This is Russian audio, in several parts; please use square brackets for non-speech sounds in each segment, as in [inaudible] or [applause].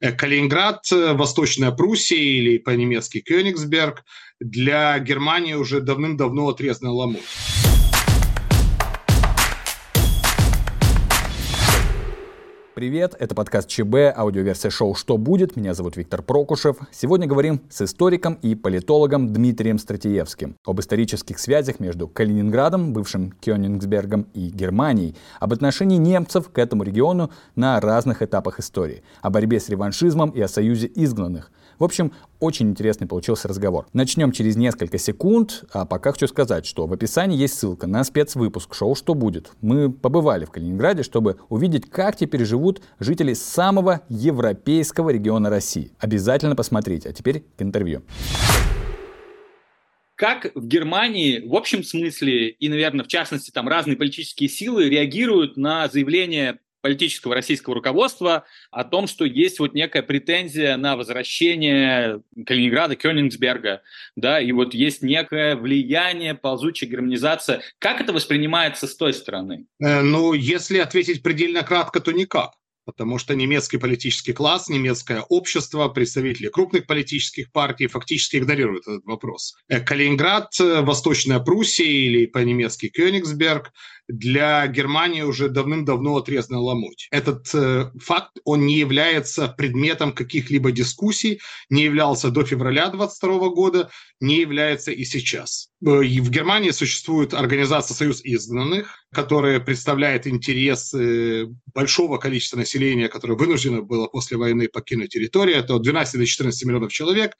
Э, Калининград, э, Восточная Пруссия или по-немецки Кёнигсберг для Германии уже давным-давно отрезана ломоть. Привет, это подкаст ЧБ, аудиоверсия шоу «Что будет?». Меня зовут Виктор Прокушев. Сегодня говорим с историком и политологом Дмитрием Стратиевским об исторических связях между Калининградом, бывшим Кёнигсбергом и Германией, об отношении немцев к этому региону на разных этапах истории, о борьбе с реваншизмом и о союзе изгнанных – в общем, очень интересный получился разговор. Начнем через несколько секунд, а пока хочу сказать, что в описании есть ссылка на спецвыпуск шоу «Что будет?». Мы побывали в Калининграде, чтобы увидеть, как теперь живут жители самого европейского региона России. Обязательно посмотрите. А теперь к интервью как в Германии в общем смысле и, наверное, в частности, там разные политические силы реагируют на заявление политического российского руководства о том, что есть вот некая претензия на возвращение Калининграда, Кёнигсберга, да, и вот есть некое влияние, ползучая гармонизация. Как это воспринимается с той стороны? Э, ну, если ответить предельно кратко, то никак потому что немецкий политический класс, немецкое общество, представители крупных политических партий фактически игнорируют этот вопрос. Э, Калининград, э, Восточная Пруссия или по-немецки Кёнигсберг для Германии уже давным-давно отрезана ломоть. Этот э, факт, он не является предметом каких-либо дискуссий, не являлся до февраля 22 года, не является и сейчас. Э, в Германии существует организация «Союз изгнанных», которая представляет интересы большого количества населения, которое вынуждено было после войны покинуть территорию. Это от 12 до 14 миллионов человек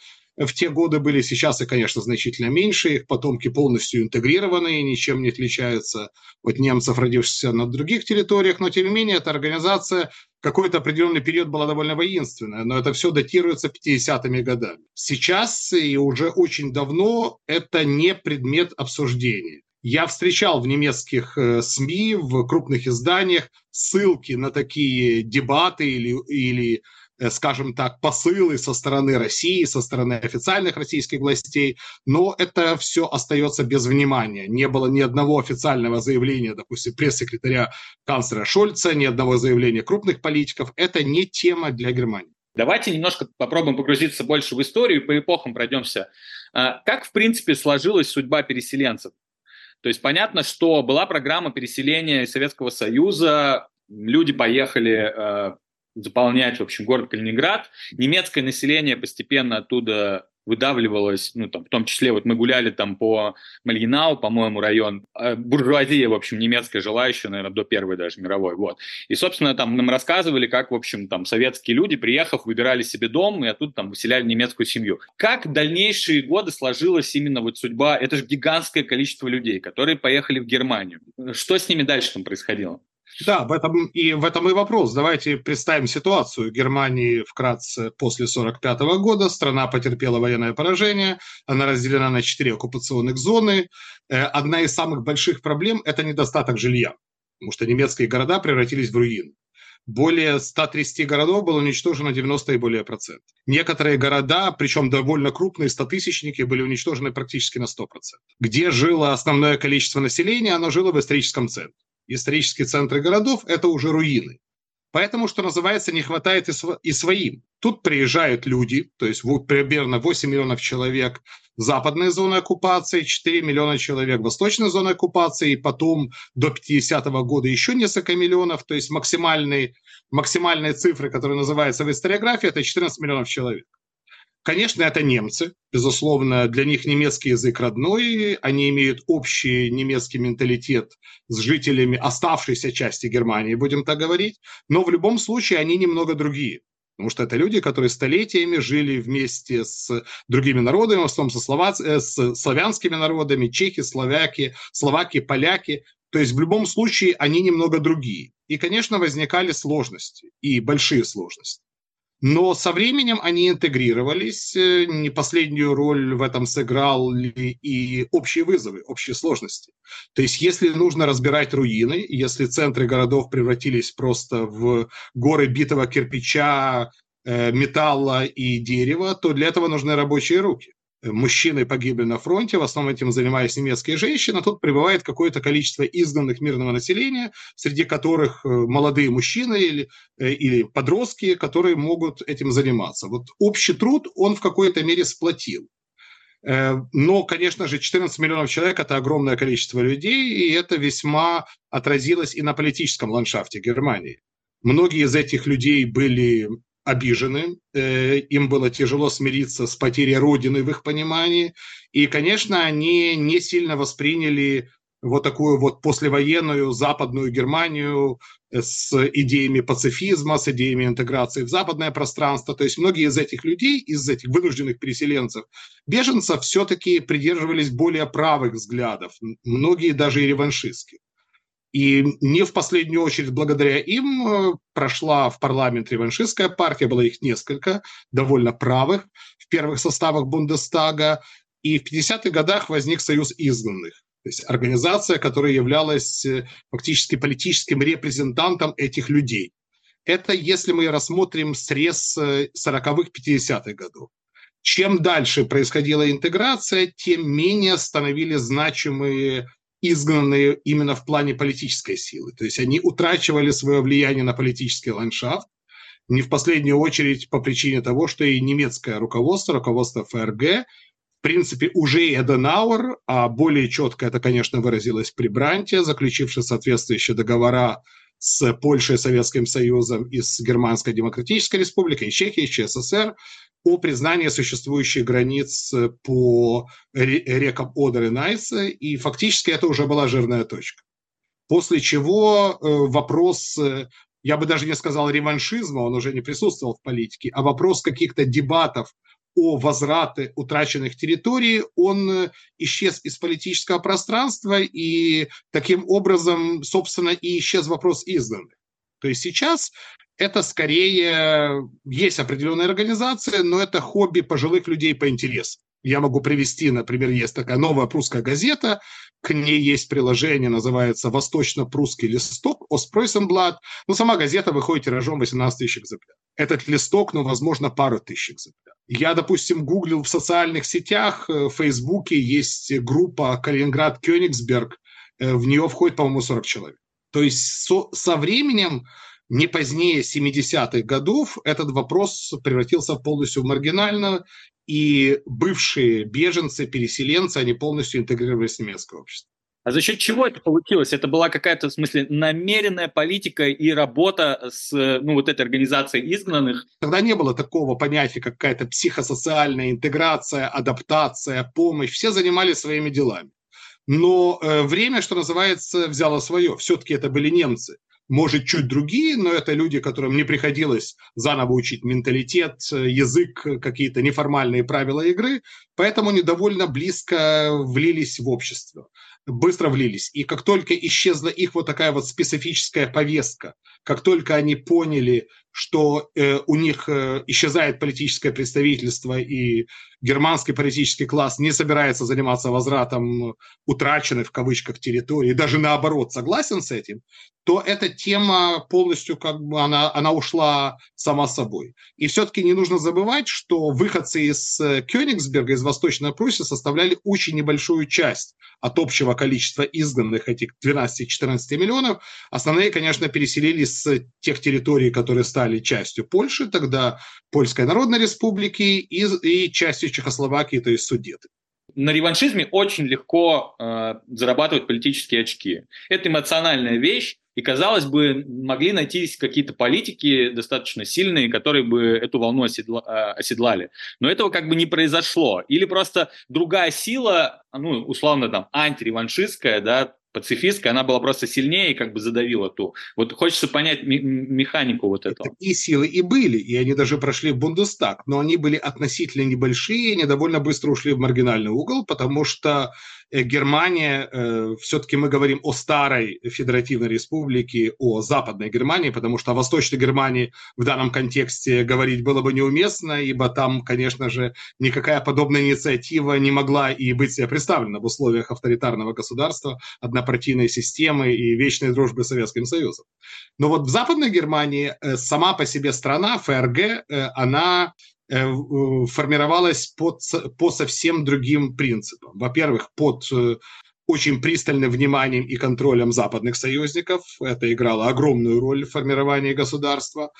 в те годы были, сейчас и, конечно, значительно меньше. Их потомки полностью интегрированы и ничем не отличаются от немцев, родившихся на других территориях. Но, тем не менее, эта организация какой-то определенный период была довольно воинственная, но это все датируется 50-ми годами. Сейчас и уже очень давно это не предмет обсуждения. Я встречал в немецких э, СМИ, в крупных изданиях ссылки на такие дебаты или, или скажем так, посылы со стороны России, со стороны официальных российских властей, но это все остается без внимания. Не было ни одного официального заявления, допустим, пресс-секретаря канцлера Шольца, ни одного заявления крупных политиков. Это не тема для Германии. Давайте немножко попробуем погрузиться больше в историю, по эпохам пройдемся. А, как, в принципе, сложилась судьба переселенцев? То есть понятно, что была программа переселения Советского Союза, люди поехали э, заполнять, в общем, город Калининград. Немецкое население постепенно оттуда выдавливалось, ну, там, в том числе, вот мы гуляли там по Мальгинау, по-моему, район, а буржуазия, в общем, немецкая жила наверное, до Первой даже мировой, вот. И, собственно, там нам рассказывали, как, в общем, там, советские люди, приехав, выбирали себе дом и оттуда там выселяли немецкую семью. Как дальнейшие годы сложилась именно вот судьба, это же гигантское количество людей, которые поехали в Германию. Что с ними дальше там происходило? Да, в этом и в этом и вопрос. Давайте представим ситуацию. Германии вкратце после 1945 года страна потерпела военное поражение, она разделена на четыре оккупационных зоны. Э, одна из самых больших проблем – это недостаток жилья, потому что немецкие города превратились в руины. Более 130 городов было уничтожено 90 и более процентов. Некоторые города, причем довольно крупные, 100-тысячники, были уничтожены практически на 100%. Где жило основное количество населения, оно жило в историческом центре исторические центры городов – это уже руины. Поэтому, что называется, не хватает и своим. Тут приезжают люди, то есть примерно 8 миллионов человек западной зоне оккупации, 4 миллиона человек восточной зоне оккупации, и потом до 50-го года еще несколько миллионов, то есть максимальные, максимальные цифры, которые называются в историографии, это 14 миллионов человек. Конечно, это немцы, безусловно, для них немецкий язык родной, они имеют общий немецкий менталитет с жителями оставшейся части Германии, будем так говорить, но в любом случае они немного другие. Потому что это люди, которые столетиями жили вместе с другими народами, в основном со словац... Э, с славянскими народами, чехи, словаки, словаки, поляки. То есть в любом случае они немного другие. И, конечно, возникали сложности, и большие сложности. Но со временем они интегрировались, э, не последнюю роль в этом сыграл и общие вызовы, общие сложности. То есть если нужно разбирать руины, если центры городов превратились просто в горы битого кирпича, э, металла и дерева, то для этого нужны рабочие руки. Мужчины погибли на фронте, в основном этим занимались немецкие женщины, а тут прибывает какое-то количество изгнанных мирного населения, среди которых э, молодые мужчины или, э, или подростки, которые могут этим заниматься. Вот общий труд он в какой-то мере сплотил. Э, но, конечно же, 14 миллионов человек – это огромное количество людей, и это весьма отразилось и на политическом ландшафте Германии. Многие из этих людей были обижены, э, им было тяжело смириться с потерей Родины в их понимании, и, конечно, они не сильно восприняли вот такую вот послевоенную западную Германию э, с идеями пацифизма, с идеями интеграции в западное пространство. То есть многие из этих людей, из этих вынужденных переселенцев, беженцев, все-таки придерживались более правых взглядов, многие даже и реваншистских. И не в последнюю очередь благодаря им э, прошла в парламент реваншистская партия, было их несколько, довольно правых, в первых составах Бундестага. И в 50-х годах возник Союз изгнанных. То есть организация, которая являлась э, фактически политическим репрезентантом этих людей. Это если мы рассмотрим срез 40-х, э, 50-х годов. Чем дальше происходила интеграция, тем менее становились значимые изгнанные именно в плане политической силы. То есть они утрачивали свое влияние на политический ландшафт, не в последнюю очередь по причине того, что и немецкое руководство, руководство ФРГ, в принципе, уже и Эденауэр, а более четко это, конечно, выразилось при Бранте, заключивший соответствующие договора с Польшей, Советским Союзом и с Германской Демократической Республикой, и Чехией, и СССР, о признании существующих границ э, по рекам Одер и Найса, и фактически это уже была жирная точка. После чего э, вопрос, э, я бы даже не сказал реваншизма, он уже не присутствовал в политике, а вопрос каких-то дебатов о возврате утраченных территорий, он исчез из политического пространства, и таким образом, собственно, и исчез вопрос изданных. То есть сейчас это скорее есть определенная организация, но это хобби пожилых людей по интересам. Я могу привести, например, есть такая новая прусская газета, к ней есть приложение, называется «Восточно-прусский листок», «Оспройсенблад», но сама газета выходит тиражом 18 тысяч экземпляров. Этот листок, ну, возможно, пару тысяч экземпляров. Я, допустим, гуглил в социальных сетях, э, в Фейсбуке есть группа «Калининград-Кёнигсберг», э, в нее входит, по-моему, 40 человек. То есть со, со временем не позднее 70-х годов этот вопрос превратился полностью в маргинально, и бывшие беженцы, переселенцы, они полностью интегрировались в немецкое общество. А за счет чего это получилось? Это была какая-то, в смысле, намеренная политика и работа с ну, вот этой организацией изгнанных? Тогда не было такого понятия, как какая-то психосоциальная интеграция, адаптация, помощь. Все занимались своими делами. Но э, время, что называется, взяло свое. Все-таки это были немцы может, чуть другие, но это люди, которым не приходилось заново учить менталитет, язык, какие-то неформальные правила игры, поэтому они довольно близко влились в общество, быстро влились. И как только исчезла их вот такая вот специфическая повестка, как только они поняли, что э, у них э, исчезает политическое представительство и германский политический класс не собирается заниматься возвратом утраченных в кавычках территорий, даже наоборот согласен с этим, то эта тема полностью как бы она, она ушла сама собой. И все-таки не нужно забывать, что выходцы из э, Кёнигсберга, из Восточной Пруссии составляли очень небольшую часть от общего количества изгнанных этих 12-14 миллионов. Основные, конечно, переселились с тех территорий, которые стали стали частью Польши, тогда Польской Народной Республики и, и частью Чехословакии, то есть Судеты. На реваншизме очень легко э, зарабатывать политические очки. Это эмоциональная вещь, и, казалось бы, могли найтись какие-то политики достаточно сильные, которые бы эту волну оседла, э, оседлали. Но этого как бы не произошло. Или просто другая сила, ну, условно, там, антиреваншистская, да, пацифистская, она была просто сильнее и как бы задавила ту. Вот хочется понять механику вот этого. Такие силы и были, и они даже прошли в Бундестаг, но они были относительно небольшие, они довольно быстро ушли в маргинальный угол, потому что Германия, э, все-таки мы говорим о старой федеративной республике, о западной Германии, потому что о восточной Германии в данном контексте говорить было бы неуместно, ибо там, конечно же, никакая подобная инициатива не могла и быть себе представлена в условиях авторитарного государства, однопартийной системы и вечной дружбы с Советским Союзом. Но вот в Западной Германии э, сама по себе страна, ФРГ, она формировалась под, по совсем другим принципам. Во-первых, под очень пристальным вниманием и контролем западных союзников. Это играло огромную роль в формировании государства.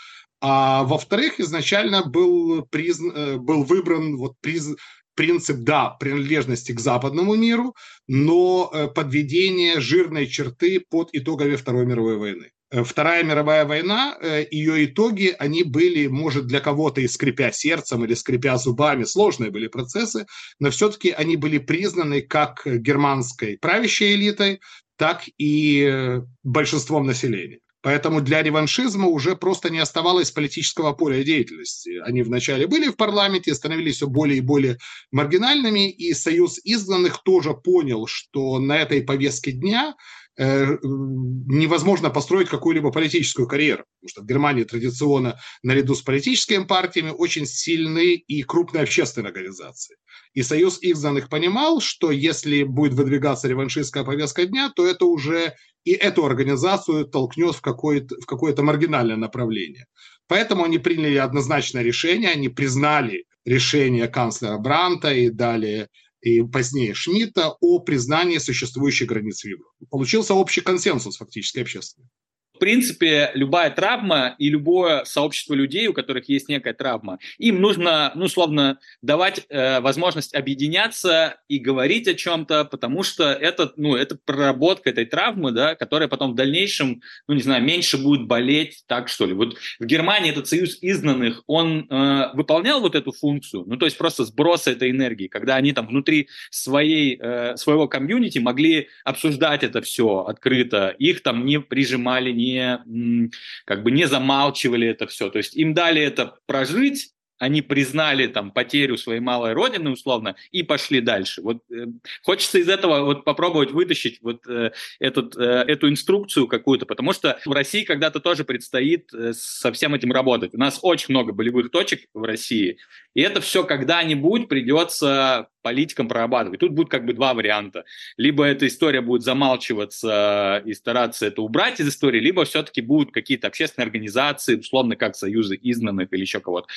А во-вторых, изначально был, призн... был выбран вот приз принцип, да, принадлежности к западному миру, но э, подведение жирной черты под итогами Второй мировой войны. Э, Вторая мировая война, э, ее итоги, они были, может, для кого-то и скрипя сердцем или скрипя зубами, сложные были процессы, но все-таки они были признаны как германской правящей элитой, так и большинством населения. Поэтому для реваншизма уже просто не оставалось политического поля деятельности. Они вначале были в парламенте, становились все более и более маргинальными, и Союз изгнанных тоже понял, что на этой повестке дня э, невозможно построить какую-либо политическую карьеру, потому что в Германии традиционно наряду с политическими партиями очень сильны и крупные общественные организации. И Союз изгнанных понимал, что если будет выдвигаться реваншистская повестка дня, то это уже и эту организацию толкнет в какое-то, в какое-то маргинальное направление. Поэтому они приняли однозначное решение, они признали решение канцлера Бранта и далее и позднее Шмидта о признании существующей границы Европы. Получился общий консенсус фактически общественный. В принципе, любая травма и любое сообщество людей, у которых есть некая травма, им нужно, ну, условно, давать э, возможность объединяться и говорить о чем-то, потому что это, ну, это проработка этой травмы, да, которая потом в дальнейшем, ну, не знаю, меньше будет болеть, так что ли. Вот в Германии этот союз изгнанных, он э, выполнял вот эту функцию, ну, то есть просто сброса этой энергии, когда они там внутри своей, э, своего комьюнити могли обсуждать это все открыто, их там не прижимали, не не, как бы не замалчивали это все. То есть им дали это прожить, они признали там потерю своей малой родины условно и пошли дальше. Вот э, хочется из этого вот попробовать вытащить вот э, этот, э, эту инструкцию какую-то, потому что в России когда-то тоже предстоит э, со всем этим работать. У нас очень много болевых точек в России, и это все когда-нибудь придется политикам прорабатывать. Тут будет как бы два варианта. Либо эта история будет замалчиваться и стараться это убрать из истории, либо все-таки будут какие-то общественные организации, условно как союзы изгнанных или еще кого-то,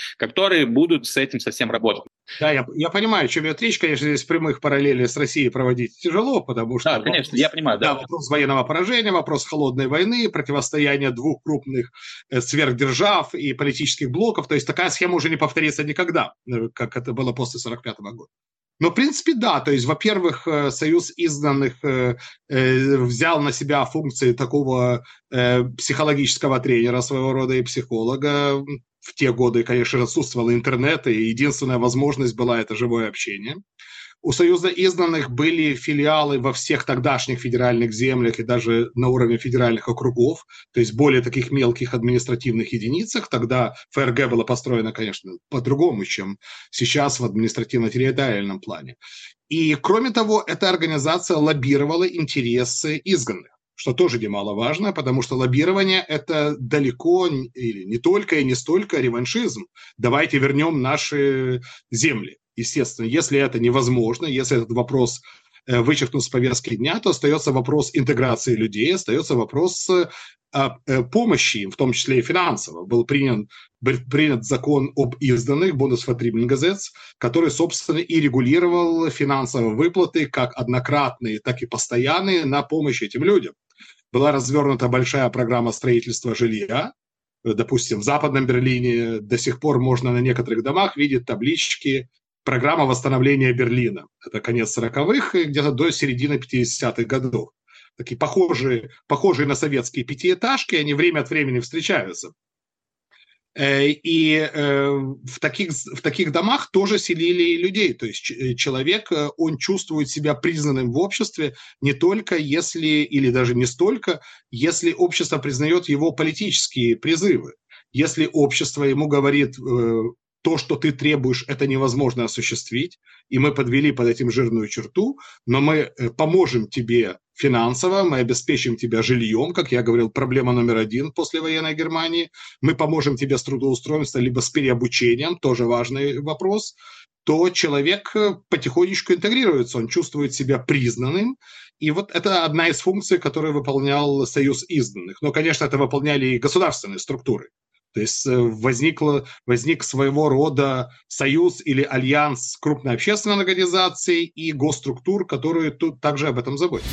которые будут с этим совсем работать. Да, я, я понимаю, о чем идет речь. Конечно, здесь прямых параллелей с Россией проводить тяжело, потому что... Да, конечно, вопрос, я понимаю. Да. да, вопрос военного поражения, вопрос холодной войны, противостояние двух крупных э, сверхдержав и политических блоков. То есть такая схема уже не повторится никогда, э, как это было после 1945 года. Но, в принципе, да. То есть, во-первых, э, Союз изгнанных э, э, взял на себя функции такого э, психологического тренера своего рода и психолога. В те годы, конечно, отсутствовал интернет, и единственная возможность была это живое общение. У Союза изгнанных были филиалы во всех тогдашних федеральных землях и даже на уровне федеральных округов, то есть более таких мелких административных единицах. Тогда ФРГ было построено, конечно, по-другому, чем сейчас в административно-территориальном плане. И, кроме того, эта организация лоббировала интересы изгнанных что тоже немаловажно, потому что лоббирование – это далеко или не только и не столько реваншизм. Давайте вернем наши земли. Естественно, если это невозможно, если этот вопрос э, вычеркнут с повестки дня, то остается вопрос интеграции людей, остается вопрос э, э, помощи им, в том числе и финансово. Был принят, принят закон об изданных Bundesvertriebenggesetz, который, собственно, и регулировал финансовые выплаты, как однократные, так и постоянные, на помощь этим людям. Была развернута большая программа строительства жилья, допустим, в Западном Берлине до сих пор можно на некоторых домах видеть таблички программа восстановления Берлина. Это конец 40-х и где-то до середины 50-х годов. Такие похожие, похожие на советские пятиэтажки, они время от времени встречаются. Э, и э, в таких, в таких домах тоже селили людей. То есть э, человек, он чувствует себя признанным в обществе не только если, или даже не столько, если общество признает его политические призывы. Если общество ему говорит, то, что ты требуешь, это невозможно осуществить, и мы подвели под этим жирную черту, но мы э, поможем тебе финансово, мы обеспечим тебя жильем, как я говорил, проблема номер один после военной Германии, мы поможем тебе с трудоустройством, либо с переобучением, тоже важный вопрос, то человек э, потихонечку интегрируется, он чувствует себя признанным, и вот это одна из функций, которую выполнял Союз изданных. Но, конечно, это выполняли и государственные структуры. То есть э, возникло, возник своего рода союз или альянс крупной общественной организации и госструктур, которые тут также об этом заботятся.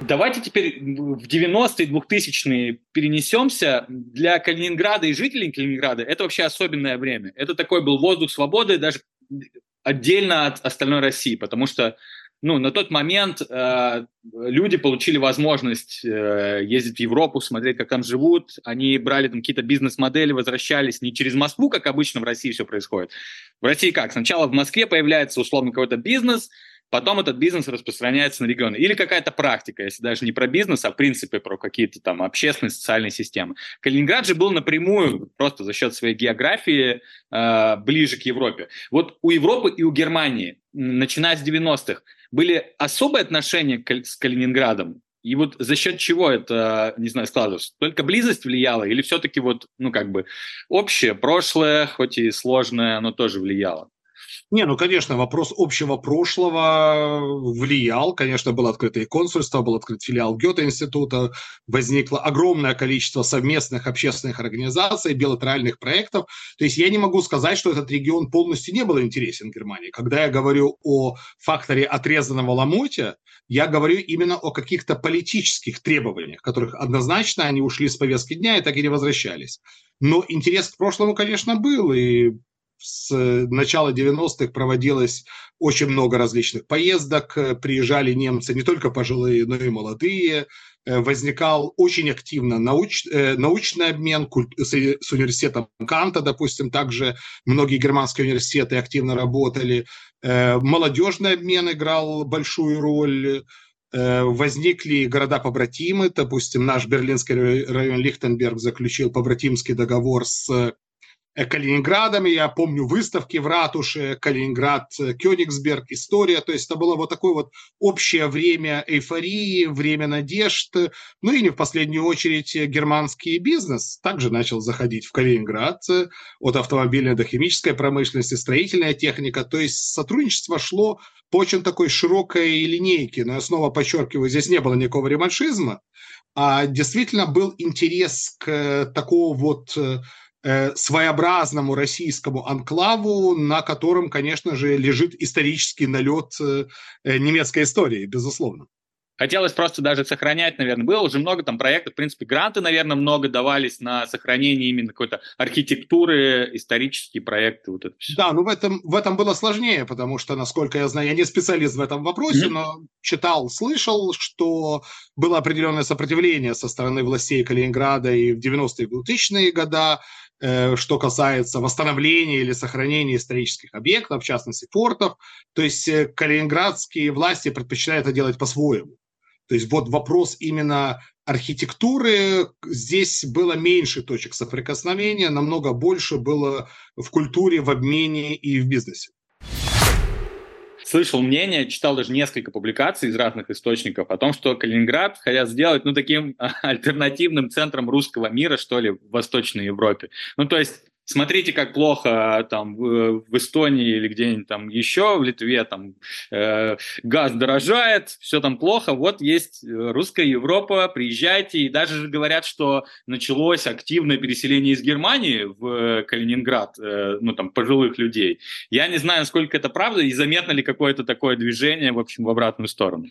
Давайте теперь в 90-е, 2000-е перенесемся. Для Калининграда и жителей Калининграда это вообще особенное время. Это такой был воздух свободы даже отдельно от остальной России, потому что ну, на тот момент э, люди получили возможность э, ездить в Европу, смотреть, как там живут. Они брали там какие-то бизнес-модели, возвращались не через Москву, как обычно в России все происходит. В России как? Сначала в Москве появляется условно какой-то бизнес, потом этот бизнес распространяется на регионы. Или какая-то практика, если даже не про бизнес, а в принципе про какие-то там общественные, социальные системы. Калининград же был напрямую, просто за счет своей географии, э, ближе к Европе. Вот у Европы и у Германии, начиная с 90-х, были особые отношения с Калининградом? И вот за счет чего это, не знаю, складывалось? Только близость влияла или все-таки вот, ну, как бы общее прошлое, хоть и сложное, оно тоже влияло? Не, ну, конечно, вопрос общего прошлого влиял. Конечно, было открыто и консульство, был открыт филиал Гёте-института, возникло огромное количество совместных общественных организаций, билатеральных проектов. То есть я не могу сказать, что этот регион полностью не был интересен Германии. Когда я говорю о факторе отрезанного ломотя, я говорю именно о каких-то политических требованиях, которых однозначно они ушли с повестки дня и так и не возвращались. Но интерес к прошлому, конечно, был, и с начала 90-х проводилось очень много различных поездок, приезжали немцы не только пожилые, но и молодые, э, возникал очень активно науч, э, научный обмен с, с университетом Канта, допустим, также многие германские университеты активно работали, э, молодежный обмен играл большую роль, возникли города-побратимы, допустим, наш берлинский район Лихтенберг заключил побратимский договор с Э, Калининградом. Я помню выставки в ратуше, Калининград, э, Кёнигсберг, история. То есть это было вот такое вот общее время эйфории, время надежд. Ну и не в последнюю очередь германский бизнес также начал заходить в Калининград от автомобильной до химической промышленности, строительная техника. То есть сотрудничество шло по очень такой широкой линейке. Но я снова подчеркиваю, здесь не было никакого ремоншизма, а действительно был интерес к такому вот Э, своеобразному российскому анклаву, на котором, конечно же, лежит исторический налет э, э, немецкой истории, безусловно. Хотелось просто даже сохранять, наверное. Было уже много там проектов, в принципе, гранты, наверное, много давались на сохранение именно какой-то архитектуры, исторические проекты, вот это все. Да, ну в этом, в этом было сложнее, потому что, насколько я знаю, я не специалист в этом вопросе, mm-hmm. но читал, слышал, что было определенное сопротивление со стороны властей Калининграда и в 90-е 2000-е годы, Э, что касается восстановления или сохранения исторических объектов, в частности портов. То есть э, калининградские власти предпочитают это делать по-своему. То есть вот вопрос именно архитектуры, здесь было меньше точек соприкосновения, намного больше было в культуре, в обмене и в бизнесе слышал мнение, читал даже несколько публикаций из разных источников о том, что Калининград хотят сделать, ну, таким альтернативным центром русского мира, что ли, в Восточной Европе. Ну, то есть смотрите, как плохо а, там в, в Эстонии или где-нибудь там еще, в Литве там э, газ дорожает, все там плохо, вот есть э, русская Европа, приезжайте, и даже же говорят, что началось активное переселение из Германии в Калининград, э, ну там пожилых людей. Я не знаю, насколько это правда, и заметно ли какое-то такое движение, в общем, в обратную сторону.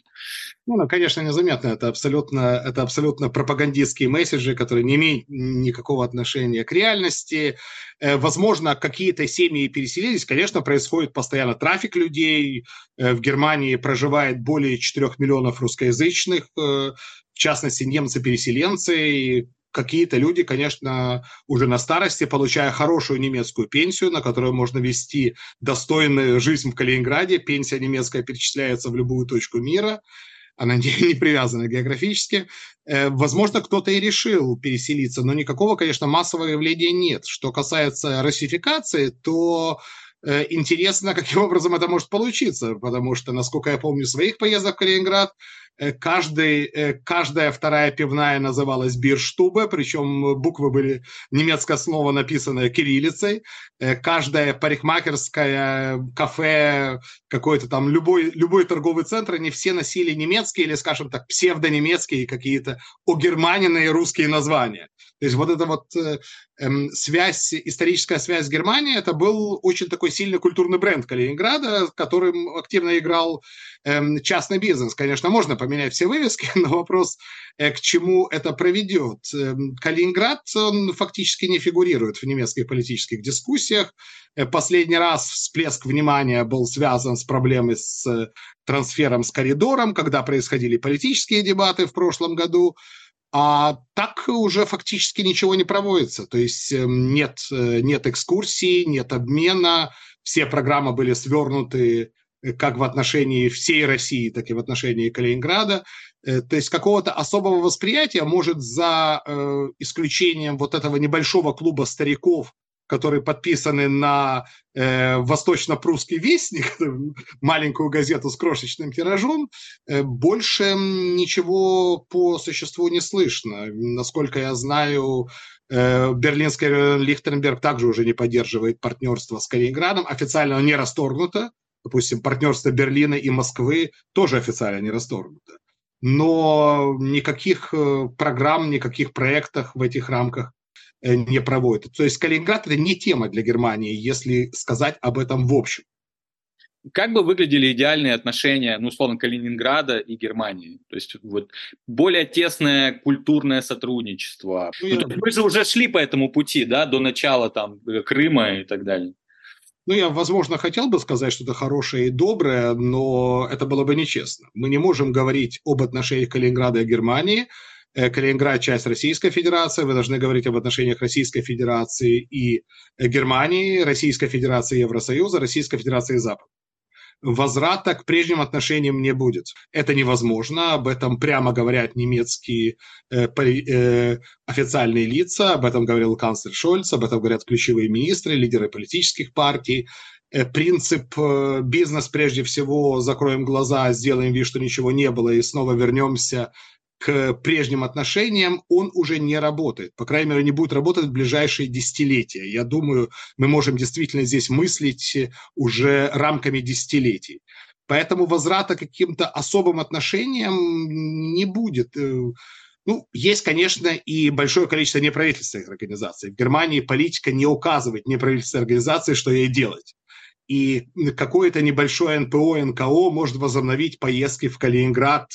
Ну, ну конечно, незаметно. Это абсолютно, это абсолютно пропагандистские месседжи, которые не имеют никакого отношения к реальности. Э, возможно, какие-то семьи переселились. Конечно, происходит постоянно трафик людей. Э, в Германии проживает более 4 миллионов русскоязычных, э, в частности, немцы-переселенцы. Какие-то люди, конечно, уже на старости, получая хорошую немецкую пенсию, на которую можно вести достойную жизнь в Калининграде, пенсия немецкая перечисляется в любую точку мира – она не, [laughs] не привязана географически. Э, возможно, кто-то и решил переселиться, но никакого, конечно, массового явления нет. Что касается расификации, то э, интересно, [laughs] каким образом это может получиться, потому что, насколько я помню своих поездок в Калининград, каждый, э, каждая вторая пивная называлась Бирштубе, причем буквы были немецкое слово, написанное кириллицей. Э, каждая парикмахерская, кафе, какой-то там любой, любой торговый центр, они все носили немецкие или, скажем так, псевдонемецкие какие-то огерманенные русские названия. То есть вот эта вот э, эм, связь, историческая связь с Германией, это был очень такой сильный культурный бренд Калининграда, которым активно играл частный бизнес. Конечно, можно поменять все вывески, [laughs] но вопрос, э, к чему это приведет. Эм, Калининград, он фактически не фигурирует в немецких политических дискуссиях. Э, последний раз всплеск внимания был связан с проблемой с э, трансфером с коридором, когда происходили политические дебаты в прошлом году. А так уже фактически ничего не проводится. То есть эм, нет, нет экскурсий, нет обмена. Все программы были свернуты как в отношении всей России, так и в отношении Калининграда. То есть какого-то особого восприятия, может, за исключением вот этого небольшого клуба стариков, которые подписаны на э, восточно-прусский вестник, [laughs] маленькую газету с крошечным тиражом, э, больше ничего по существу не слышно. Насколько я знаю, э, берлинский Лихтенберг также уже не поддерживает партнерство с Калининградом. Официально не расторгнуто. Допустим, партнерство Берлина и Москвы тоже официально не расторгнуто. Но никаких э, программ, никаких проектов в этих рамках Э, не проводит. То есть Калининград это не тема для Германии, если сказать об этом в общем. Как бы выглядели идеальные отношения, ну, условно, Калининграда и Германии? То есть вот более тесное культурное сотрудничество. Ну, я... Мы же уже шли по этому пути, да, до начала там Крыма и так далее. Ну, я, возможно, хотел бы сказать что-то хорошее и доброе, но это было бы нечестно. Мы не можем говорить об отношениях Калининграда и Германии, Э, Калининград – часть Российской Федерации, вы должны говорить об отношениях Российской Федерации и Германии, Российской Федерации и Евросоюза, Российской Федерации и Запада. Возврата к прежним отношениям не будет. Это невозможно, об этом прямо говорят немецкие э, э, официальные лица, об этом говорил канцлер Шольц, об этом говорят ключевые министры, лидеры политических партий. Э, принцип э, бизнес прежде всего, закроем глаза, сделаем вид, что ничего не было и снова вернемся к прежним отношениям, он уже не работает. По крайней мере, не будет работать в ближайшие десятилетия. Я думаю, мы можем действительно здесь мыслить уже рамками десятилетий. Поэтому возврата каким-то особым отношениям не будет. Э, ну, есть, конечно, и большое количество неправительственных организаций. В Германии политика не указывает неправительственной организации, что ей делать и какое-то небольшое НПО, НКО может возобновить поездки в Калининград,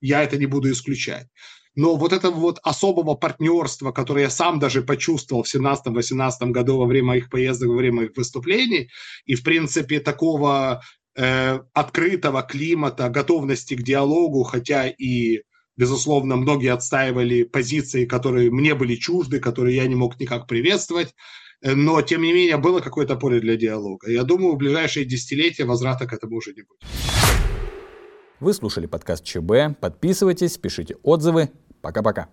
я это не буду исключать. Но вот этого вот особого партнерства, которое я сам даже почувствовал в 17-18 году во время моих поездок, во время моих выступлений, и в принципе такого э, открытого климата, готовности к диалогу, хотя и безусловно, многие отстаивали позиции, которые мне были чужды, которые я не мог никак приветствовать. Э, но, тем не менее, было какое-то поле для диалога. Я думаю, в ближайшие десятилетия возврата к этому уже не будет. Вы слушали подкаст ЧБ. Подписывайтесь, пишите отзывы. Пока-пока.